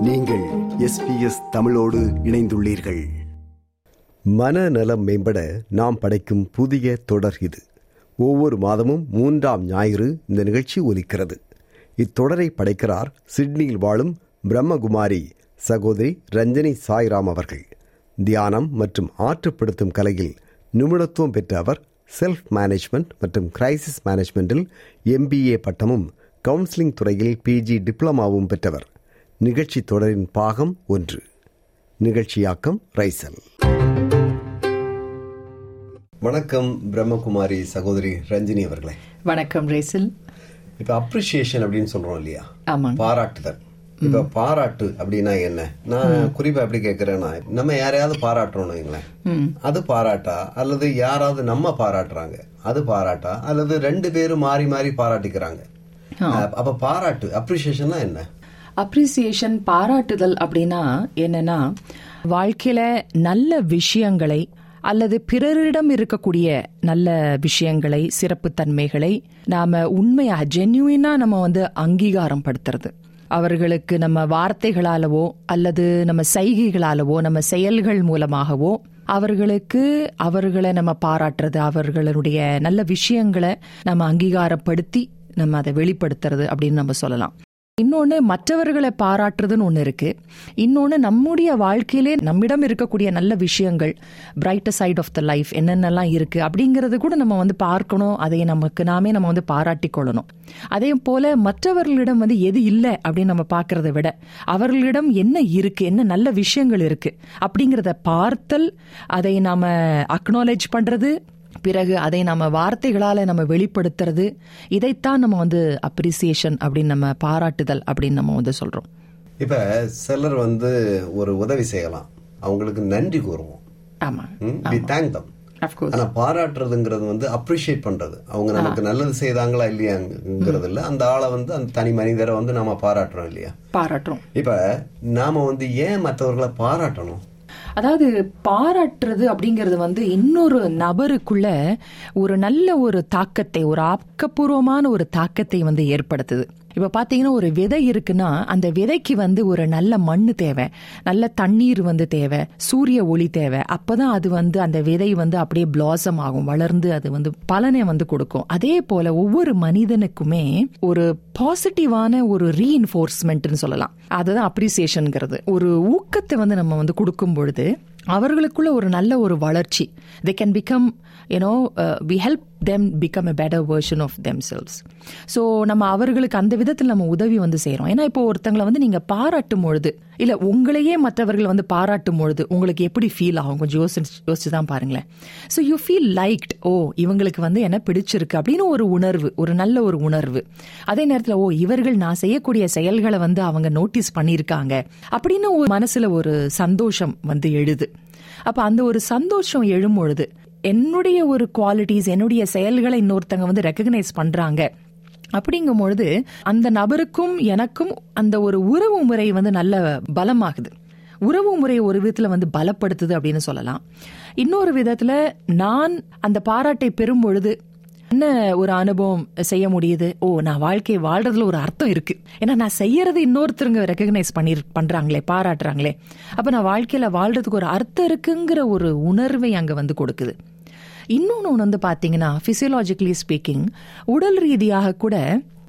நீங்கள் எஸ்பிஎஸ் தமிழோடு இணைந்துள்ளீர்கள். மனநலம் மேம்பட நாம் படைக்கும் புதிய தொடர் இது. ஒவ்வொரு மாதமும் மூன்றாம் ஞாயிறு இந்த நிகழ்ச்சி ஒலிக்கிறது. இத்தொடரை படைக்கிறார் சிட்னியில் வாழும் பிரம்மகுமாரி சகோதரி ரஞ்சனி சாய்ராம் அவர்கள். தியானம் மற்றும் ஆற்றுப்படுத்தும் கலையில் நிபுணத்துவம் பெற்ற அவர் செல்ஃப் மேனேஜ்மெண்ட் மற்றும் கிரைசிஸ் மேனேஜ்மெண்டில் எம்பிஏ பட்டமும் கவுன்சிலிங் துறையில் பிஜி டிப்ளமாவும் பெற்றவர். நிகழ்ச்சி தொடரின் பாகம் ஒன்று. நிகழ்ச்சியாக்கம் ரைசல் வணக்கம் பிரம்மகுமாரி சகோதரி ரஞ்சினி அவர்களே. வணக்கம் ரேசில். இப்ப அப்ரிசியேஷன் அப்படின்னு சொல்றோம் இல்லையா? பாராட்டுதல். இப்ப பாராட்டு அப்படின்னா என்ன? நான் குறிப்பா எப்படி கேக்குறேன்னா நம்ம யாரையாவது பாராட்டுறோம்னு வைங்களேன். அது பாராட்டா? அல்லது யாராவது நம்ம பாராட்டுறாங்க அது பாராட்டா? அல்லது ரெண்டு பேரும் மாறி மாறி பாராட்டிக்கிறாங்க. அப்ப பாராட்டு அப்ரிசியேஷன்னா என்ன? அப்ரிசியேஷன் பாராட்டுதல் அப்படின்னா என்னன்னா வாழ்க்கையில நல்ல விஷயங்களை அல்லது பிறரிடம் இருக்கக்கூடிய நல்ல விஷயங்களை சிறப்புத்தன்மைகளை நாம உண்மையா ஜென்யூனா நம்ம வந்து அங்கீகாரம் படுத்துறது அவர்களுக்கு நம்ம வார்த்தைகளாலவோ அல்லது நம்ம சைகைகளாலவோ நம்ம செயல்கள் மூலமாகவோ அவர்களுக்கு அவர்களை நம்ம பாராட்டுறது அவர்களுடைய நல்ல விஷயங்களை நம்ம அங்கீகாரப்படுத்தி நம்ம அதை வெளிப்படுத்துறது அப்படின்னு நம்ம சொல்லலாம். இன்னொன்று மற்றவர்களை பாராட்டுறதுன்னு ஒன்று இருக்குது இன்னொன்று நம்முடைய வாழ்க்கையிலே நம்மிடம் இருக்கக்கூடிய நல்ல விஷயங்கள் brighter side of the life என்னென்னலாம் இருக்குது அப்படிங்கிறது கூட நம்ம வந்து பார்க்கணும். அதை நமக்கு நாமே நம்ம வந்து பாராட்டி கொள்ளணும். அதே போல மற்றவர்களிடம் வந்து எது இல்லை அப்படின்னு நம்ம பார்க்கறத விட அவர்களிடம் என்ன இருக்குது என்ன நல்ல விஷயங்கள் இருக்குது அப்படிங்கிறத பார்த்தல் அதை நாம் அக்னாலேஜ் பண்ணுறது பிறகு அதை நம்ம வார்த்தைகளால நம்ம வெளிப்படுத்துறது இதைத்தான் நம்ம வந்து அப்ரிசியேஷன் அப்படின்னு நம்ம பாராட்டுதல் அப்படின்னு நம்ம வந்து சொல்றோம். இப்ப சிலர் வந்து ஒரு உதவி செய்யலாம். அவங்களுக்கு நன்றி கூறுவோம். ஆமா. வி தேங்க் தம் ஆனா பாராட்டுறதுங்கிறது வந்து அப்ரிஷியேட் பண்றது. அவங்க நமக்கு நல்லது செய்தாங்களா இல்லையாங்கிறது இல்ல அந்த ஆளை வந்து அந்த தனி மனிதரை வந்து நாம பாராட்டுறோம் இல்லையா? பாராட்டுறோம். இப்ப நாம வந்து ஏன் மற்றவர்களை பாராட்டணும்? அதாவது பாராட்டுறது அப்படிங்கிறது வந்து இன்னொரு நபருக்குள்ள ஒரு நல்ல ஒரு தாக்கத்தை ஒரு ஆக்கப்பூர்வமான ஒரு தாக்கத்தை வந்து ஏற்படுத்துது. இப்ப பாத்தீங்கன்னா ஒரு விதை இருக்குன்னா அந்த விதைக்கு வந்து ஒரு நல்ல மண்ணு தேவை. நல்ல தண்ணீர் வந்து தேவை. சூரிய ஒளி தேவை. அப்பதான் அது வந்து அந்த விதை வந்து அப்படியே பிளாசம் ஆகும். வளர்ந்து அது வந்து பலனை வந்து கொடுக்கும். அதே போல ஒவ்வொரு மனிதனுக்குமே ஒரு பாசிட்டிவான ஒரு ரீஇன்ஃபோர்ஸ்மெண்ட்னு சொல்லலாம். அதுதான் அப்ரிசியேஷன்ங்கிறது ஒரு ஊக்கத்தை வந்து நம்ம வந்து கொடுக்கும் பொழுது அவர்களுக்குள்ள ஒரு நல்ல ஒரு வளர்ச்சி. They can become you know we help them become a better version of themselves so நம்ம அவர்களுக்கு அந்த விதத்தில் நம்ம உதவி வந்து செய்கிறோம் ஏன்னா இப்போ ஒருத்தங்களை வந்து நீங்கள் பாராட்டும் பொழுது இல்லை உங்களையே மற்றவர்கள் வந்து பாராட்டும் பொழுது உங்களுக்கு எப்படி ஃபீல் ஆகும்? கொஞ்சம் யோசிச்சு யோசிச்சு தான் பாருங்களேன். So you feel liked oh இவங்களுக்கு வந்து என்ன பிடிச்சிருக்கு அப்படின்னு ஒரு உணர்வு ஒரு நல்ல ஒரு உணர்வு. அதே நேரத்தில் ஓ இவர்கள் நான் செய்யக்கூடிய செயல்களை வந்து அவங்க நோட்டீஸ் பண்ணியிருக்காங்க அப்படின்னு ஒரு மனசுல ஒரு சந்தோஷம் வந்து எழுது. அப்ப அந்த ஒரு சந்தோஷம் எழும்பொழுது என்னுடைய ஒரு குவாலிட்டிஸ் என்னுடைய செயல்களை இன்னொருத்தங்க வந்து ரெக்கக்னைஸ் பண்றாங்க. அப்படிங்கும் பொழுது அந்த நபருக்கும் எனக்கும் அந்த ஒரு உறவு முறை வந்து நல்ல பலமாகுது. உறவு முறை ஒரு விதத்துல வந்து பலப்படுத்துது அப்படின்னு சொல்லலாம். இன்னொரு விதத்துல நான் அந்த பாராட்டை பெறும் பொழுது என்ன ஒரு அனுபவம் செய்ய முடியுது? ஓ நான் வாழ்க்கை வாழ்றதுல ஒரு அர்த்தம் இருக்கு. ஏன்னா நான் செய்யறது இன்னொருத்தருங்க ரெக்கக்னைஸ் பண்ணி பண்றாங்களே பாராட்டுறாங்களே. அப்ப நான் வாழ்க்கையில வாழ்றதுக்கு ஒரு அர்த்தம் இருக்குங்கிற ஒரு உணர்வை அங்க வந்து கொடுக்குது. இன்னொன்று வந்து பார்த்தீங்கன்னா ஃபிசியலாஜிக்கலி ஸ்பீக்கிங் உடல் ரீதியாக கூட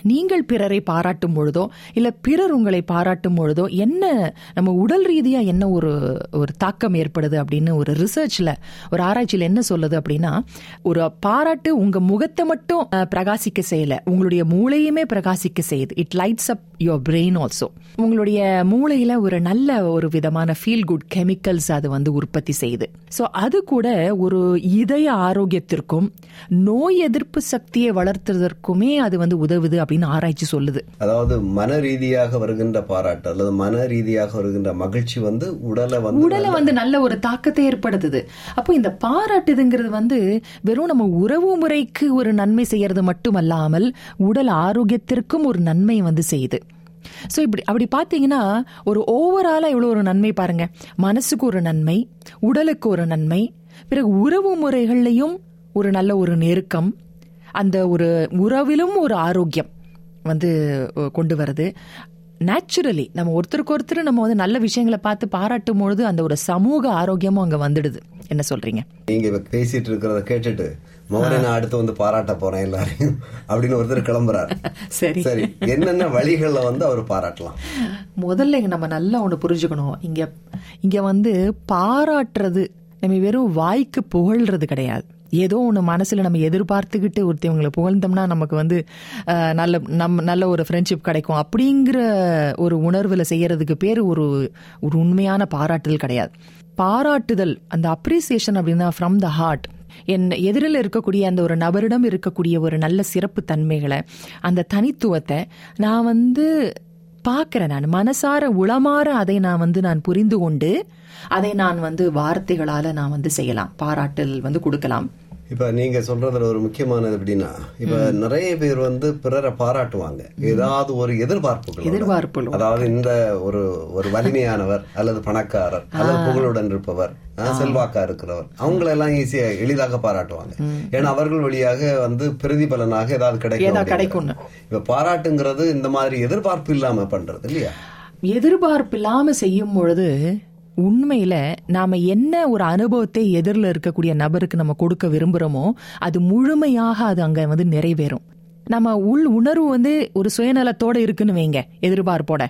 நீங்கள் பிறரை பாராட்டும் பொழுதோ இல்லை பிறர் உங்களை பாராட்டும் பொழுதோ என்ன நம்ம உடல் ரீதியாக என்ன ஒரு ஒரு தாக்கம் ஏற்படுது அப்படின்னு ஒரு ரிசர்ச்சில் ஒரு ஆராய்ச்சியில் என்ன சொல்லுது அப்படின்னா ஒரு பாராட்டு உங்கள் முகத்தை மட்டும் பிரகாசிக்க செய்யலை. உங்களுடைய மூளையுமே பிரகாசிக்க செய்யுது. It lights up your brain also உங்களுடைய மூளையில் ஒரு நல்ல ஒரு விதமான ஃபீல் குட் கெமிக்கல்ஸ் அது வந்து உற்பத்தி செய்யுது. ஸோ அது கூட ஒரு இதய ஆரோக்கியத்திற்கும் நோய் எதிர்ப்பு சக்தியை வளர்த்துறதற்குமே அது வந்து உதவுது அப்படின்னு ஆராய்ச்சி சொல்லுது. அதாவது மன ரீதியாக வருகின்ற பாராட்டு அல்லது மன ரீதியாக வருகின்ற மகிழ்ச்சி வந்து உடலை வந்து உடலை வந்து நல்ல ஒரு தாக்கத்தை ஏற்படுத்துது. அப்போ இந்த பாராட்டுதுங்கிறது வந்து வெறும் நம்ம உறவு முறைக்கு ஒரு நன்மை செய்யறது மட்டுமல்லாமல் உடல் ஆரோக்கியத்திற்கும் ஒரு நன்மை வந்து செய்யுது. ஸோ இப்படி அப்படி பார்த்தீங்கன்னா ஒரு ஓவராலா இவ்வளோ ஒரு நன்மை பாருங்க. மனசுக்கு ஒரு நன்மை உடலுக்கு ஒரு நன்மை பிறகு உறவு முறைகள்லையும் ஒரு நல்ல ஒரு நெருக்கம் அந்த ஒரு உறவிலும் ஒரு ஆரோக்கியம். வந்து கொண்டு வருது நேச்சுரலி நம்ம ஒருத்தருக்கு ஒருத்தர் நம்ம வந்து நல்ல விஷயங்களை பார்த்து பாராட்டும் பொழுது அந்த ஒரு சமூக ஆரோக்கியமும் அங்க வந்துடுது. என்ன சொல்றீங்க? நீங்க இப்ப பேசிட்டு இருக்கிறத கேட்டுட்டு மோகனை நான் அடுத்து வந்து பாராட்ட போறேன் எல்லாரையும் அப்படின்னு ஒருத்தர் கிளம்புறாரு. சரி. சரி என்னென்ன வழிகள்ல வந்து அவர் பாராட்டலாம்? முதல்ல இங்க நம்ம நல்லா ஒண்ணு புரிஞ்சுக்கணும். இங்க இங்க வந்து பாராட்டுறது நம்ம வெறும் வாய்க்கு புகழ்றது கிடையாது. ஏதோ ஒன்று மனசில் நம்ம எதிர்பார்த்துக்கிட்டு ஒருத்தவங்களை புகழ்ந்தோம்னா நமக்கு வந்து நல்ல நம் நல்ல ஒரு ஃப்ரெண்ட்ஷிப் கிடைக்கும். அப்படிங்கிற ஒரு உணர்வில் செய்கிறதுக்கு பேர் ஒரு ஒரு உண்மையான பாராட்டுதல் கிடையாது. பாராட்டுதல் அந்த அப்ரிசியேஷன் அப்படின்னா ஃப்ரம் த ஹார்ட் என் எதிரில் இருக்கக்கூடிய அந்த ஒரு நபரிடம் இருக்கக்கூடிய ஒரு நல்ல சிறப்பு தன்மைகளை அந்த தனித்துவத்தை நான் வந்து பார்க்குறேன் நான். மனசார உளமாற அதை நான் வந்து நான் புரிந்து கொண்டு அதை நான் வந்து வார்த்தைகளால நான் வந்து செய்யலாம். பாராட்டல் வந்து கொடுக்கலாம். இப்ப நீங்க சொல்றதுல ஒரு முக்கியமானது எப்படின்னா இப்ப நிறைய பேர் வந்து பிறரை பாராட்டுவாங்க. ஏதாவது ஒரு எதிர்பார்ப்புகள் எதிர்பார்ப்புகளோட. அதாவது இந்த ஒரு ஒரு வலிமையானவர் அல்லது பணக்காரர் அல்லது புகழுடன் இருப்பவர் செல்வாக்கா இருக்கிறவர் அவங்களெல்லாம் ஈஸியா எளிதாக பாராட்டுவாங்க. ஏன்னா அவர்கள் வழியாக வந்து பிரதிபலனாக ஏதாவது கிடைக்கும். அப்படிங்கிறது. இப்ப பாராட்டுங்கிறது இந்த மாதிரி எதிர்பார்ப்பு இல்லாம பண்றது இல்லையா? எதிர்பார்ப்பு இல்லாம செய்யும் பொழுது உண்மையில நாம என்ன ஒரு அனுபவத்தை எதிரில் இருக்கக்கூடிய நபருக்கு நம்ம கொடுக்க விரும்புறோமோ அது முழுமையாக அது அங்க வந்து நிறைவேறும். நம்ம உள் உணர்வு வந்து ஒரு சுயநலத்தோட இருக்குன்னு வைங்க எதிர்பார்ப்போட.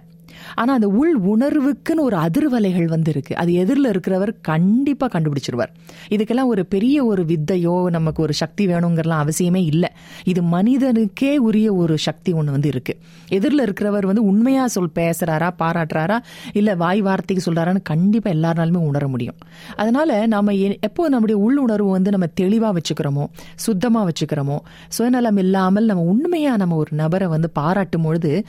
ஆனால் அந்த உள் உணர்வுக்குன்னு ஒரு அதிர்வலைகள் வந்து இருக்குது அது எதிரில் இருக்கிறவர் கண்டிப்பாக கண்டுபிடிச்சிருவார். இதுக்கெல்லாம் ஒரு பெரிய ஒரு வித்தையோ நமக்கு ஒரு சக்தி வேணுங்கிறலாம் அவசியமே இல்லை. இது மனிதனுக்கே உரிய ஒரு சக்தி ஒன்று வந்து இருக்கு. எதிரில் இருக்கிறவர் வந்து உண்மையாக சொல் பேசுறாரா பாராட்டுறாரா இல்லை வாய் வார்த்தைக்கு சொல்கிறாரான்னு கண்டிப்பாக எல்லாருனாலுமே உணர முடியும். அதனால நம்ம எ- எப்போ நம்முடைய உள் உணர்வு வந்து நம்ம தெளிவாக வச்சுக்கிறோமோ சுத்தமாக வச்சுக்கிறோமோ சுயநலம் இல்லாமல் நம்ம உண்மையாக நம்ம ஒரு நபரை வந்து பாராட்டும் பொழுது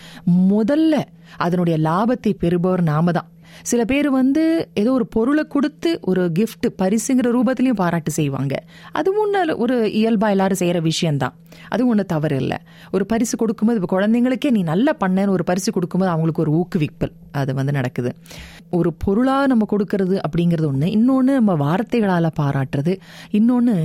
முதல்ல அதனுடைய லாபத்தை பெறுபவர் நாம தான் சில பேர் வந்து ஏதோ ஒரு பொருளை கொடுத்து ஒரு கிஃப்ட் பரிசுங்கிற ரூபத்திலையும் பாராட்டு செய்வாங்க. அது ஒன்று ஒரு இயல்பா எல்லாரும் செய்யற விஷயம்தான். அது ஒன்றும் தவறு இல்லை. ஒரு பரிசு கொடுக்கும்போது இப்போ குழந்தைங்களுக்கே நீ நல்லா பண்ணேன்னு ஒரு பரிசு கொடுக்கும்போது அவங்களுக்கு ஒரு ஊக்குவிப்பல் அது வந்து நடக்குது. ஒரு பொருளாக நம்ம கொடுக்கறது அப்படிங்கிறது ஒன்று இன்னொன்று நம்ம வார்த்தைகளால் பாராட்டுறது. இன்னொன்று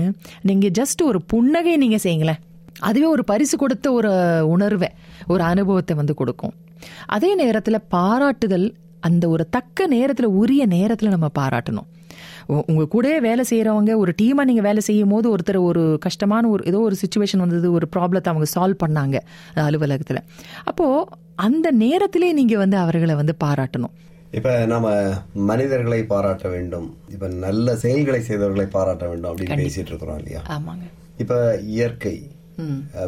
நீங்கள் ஜஸ்ட் ஒரு புன்னகை நீங்கள் செய்யுங்களேன். அதுவே ஒரு பரிசு கொடுத்த ஒரு உணர்வை ஒரு அனுபவத்தை வந்து கொடுக்கும். அதே நேரத்தில் பாராட்டுதல் அந்த ஒரு தக்க நேரத்தில் உரிய நேரத்தில் நம்ம பாராட்டணும். உங்க கூடவே வேலை செய்யறவங்க ஒரு டீமா நீங்க வேலை செய்யும் போது ஒருத்தர் ஒரு கஷ்டமான ஒரு ஏதோ ஒரு சுச்சுவேஷன் வந்தது ஒரு ப்ராப்ளத்தை அவங்க சால்வ் பண்ணாங்க அலுவலகத்துல. அப்போ அந்த நேரத்திலே நீங்க வந்து அவர்களை வந்து பாராட்டணும். இப்ப நாம மனிதர்களை பாராட்ட வேண்டும். இப்ப நல்ல செயல்களை செய்தவர்களை பாராட்ட வேண்டும் அப்படின்னு பேசிட்டு இருக்கிறோம் இல்லையா? ஆமாங்க. இப்ப இயற்கை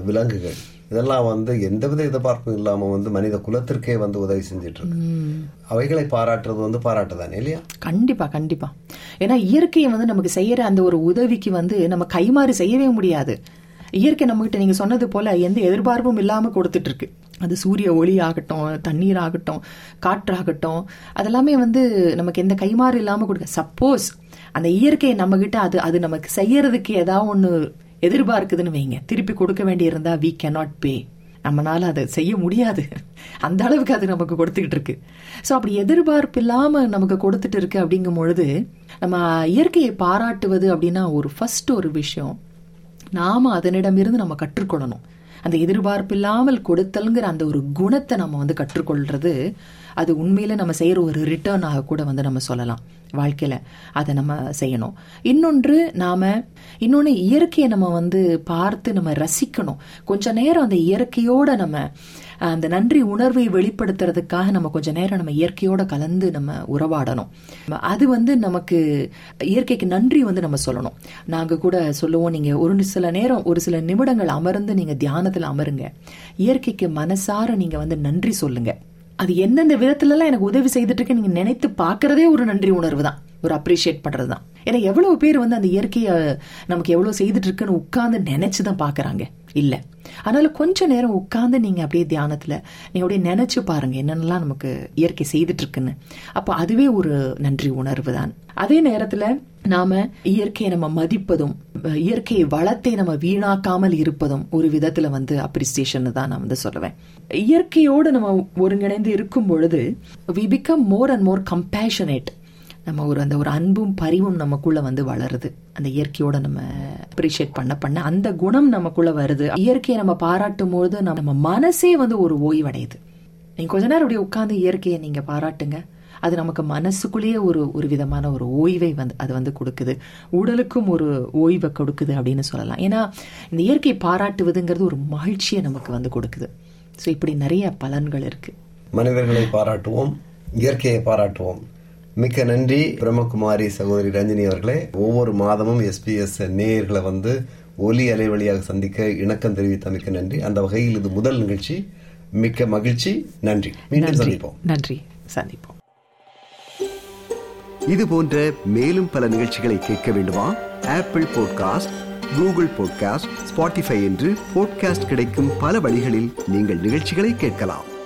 விலங்குகள் இதெல்லாம் வந்து எந்தவித எதிர்பார்ப்பும் இல்லாம வந்து மனித குலத்திற்கே வந்து உதவி செஞ்சுட்டு இருக்கு அவைகளை பாராட்டுறது வந்து பாராட்டுதானே இல்லையா? கண்டிப்பா கண்டிப்பா. ஏன்னா இயற்கையை வந்து நமக்கு செய்யற அந்த ஒரு உதவிக்கு வந்து நம்ம கைமாறி செய்யவே முடியாது. இயற்கை நம்மகிட்ட நீங்க சொன்னது போல எந்த எதிர்பார்ப்பும் இல்லாம கொடுத்துட்டு இருக்கு அது சூரிய ஒளி ஆகட்டும் தண்ணீர் ஆகட்டும் காற்றாகட்டும் அதெல்லாமே வந்து நமக்கு எந்த கைமாறு இல்லாம கொடுக்க. சப்போஸ் அந்த இயற்கை நம்ம கிட்ட அது அது நமக்கு செய்யறதுக்கு ஏதாவது ஒண்ணு எதிர்பார்க்குதுன்னு வைங்க. திருப்பி கொடுக்க வேண்டியிருந்தா வி கேனாட் பே நம்மனால அதை செய்ய முடியாது. அந்த அளவுக்கு அது நமக்கு கொடுத்துக்கிட்டு இருக்கு. ஸோ அப்படி எதிர்பார்ப்பு இல்லாம நமக்கு கொடுத்துட்டு இருக்கு அப்படிங்கும் பொழுது நம்ம இயற்கையை பாராட்டுவது அப்படின்னா ஒரு ஃபர்ஸ்ட் ஒரு விஷயம். நாம அதனிடமிருந்து நம்ம கற்றுக்கொள்ளணும். அந்த எதிர்பார்ப்பு இல்லாமல் கொடுத்தல்ங்கிற அந்த ஒரு குணத்தை நம்ம வந்து கற்றுக்கொள்றது அது உண்மையில நம்ம செய்யற ஒரு ரிட்டர்ன் ஆக கூட வந்து நம்ம சொல்லலாம். வாழ்க்கையில அதை நம்ம செய்யணும். இன்னொன்று நாம இன்னொன்னு இயற்கையை நம்ம வந்து பார்த்து நம்ம ரசிக்கணும். கொஞ்ச நேரம் அந்த இயற்கையோட நம்ம அந்த நன்றி உணர்வை வெளிப்படுத்துறதுக்காக நம்ம கொஞ்ச நேரம் நம்ம இயற்கையோட கலந்து நம்ம உறவாடணும். அது வந்து நமக்கு இயற்கைக்கு நன்றி வந்து நம்ம சொல்லணும். நாங்க கூட சொல்லுவோம் நீங்க ஒரு சில நேரம் ஒரு சில நிமிடங்கள் அமர்ந்து நீங்க தியானத்துல அமருங்க. இயற்கைக்கு மனசார நீங்க வந்து நன்றி சொல்லுங்க. அது எந்தெந்த விதத்துல எல்லாம் எனக்கு உதவி செய்துட்டு இருக்கு நீங்க நினைத்து பார்க்கறதே ஒரு நன்றி உணர்வு தான். ஒரு அப்ரிஷியேட் பண்ணுறது தான். ஏன்னா எவ்வளவு பேர் வந்து அந்த இயற்கையை நமக்கு எவ்வளவு செய்துட்டு இருக்குன்னு உட்கார்ந்து நினைச்சுதான் பாக்குறாங்க இல்ல. அதனால கொஞ்ச நேரம் உட்கார்ந்து நீங்க அப்படியே தியானத்துல நீங்க அப்படியே நினைச்சு பாருங்க என்னென்னலாம் நமக்கு இயற்கை செய்துட்டு இருக்குன்னு அப்போ அதுவே ஒரு நன்றி உணர்வு தான். அதே நேரத்துல நாம இயற்கையை நம்ம மதிப்பதும் இயற்கை வளத்தை நம்ம வீணாக்காமல் இருப்பதும் ஒரு விதத்துல வந்து அப்ரிசியேஷன் தான் நான் வந்து சொல்லுவேன். இயற்கையோடு நம்ம ஒருங்கிணைந்து இருக்கும் பொழுது we become more and more compassionate நம்ம ஒரு அந்த ஒரு அன்பும் பரிவும் நமக்குள்ள வந்து வளருது. அந்த இயற்கையோட நம்ம அப்ரிஷியேட் பண்ண பண்ண அந்த குணம் நமக்குள்ள வருது. இயற்கையை நம்ம பாராட்டும் போது நம்ம மனசே வந்து ஒரு ஓய்வடையுது. நீங்க கொஞ்ச நேரம் அப்படியே உட்கார்ந்து இயற்கையை நீங்க பாராட்டுங்க. அது நமக்கு மனசுக்குள்ளேயே ஒரு ஒரு விதமான ஒரு ஓய்வை வந்து அது வந்து கொடுக்குது. உடலுக்கும் ஒரு ஓய்வை கொடுக்குது அப்படின்னு சொல்லலாம். ஏன்னா இந்த இயற்கை பாராட்டுவதுங்கிறது ஒரு மகிழ்ச்சியை நமக்கு வந்து கொடுக்குது. ஸோ இப்படி நிறைய பலன்கள் இருக்கு. மனிதர்களை பாராட்டுவோம் இயற்கையை பாராட்டுவோம். மிக்க நன்றி. பிரம்மகுமாரி சகோதரி ரஞ்சினி அவர்களே ஒவ்வொரு மாதமும் எஸ்பிஎஸ் நேயர்களை வந்து ஒலி அலை வழியாக சந்திக்க இணக்கம் தெரிவித்த மிக்க நன்றி. அந்த வகையில் இது முதல் நிகழ்ச்சி. மிக்க மகிழ்ச்சி. நன்றி. மீண்டும் சந்திப்போம். நன்றி. சந்திப்போம். இது போன்ற மேலும் பல நிகழ்ச்சிகளை கேட்க வேண்டுமா? Apple podcast Google podcast Spotify என்று பாட்காஸ்ட் கிடைக்கும் பல வழிகளில் நீங்கள் நிகழ்ச்சிகளை கேட்கலாம்.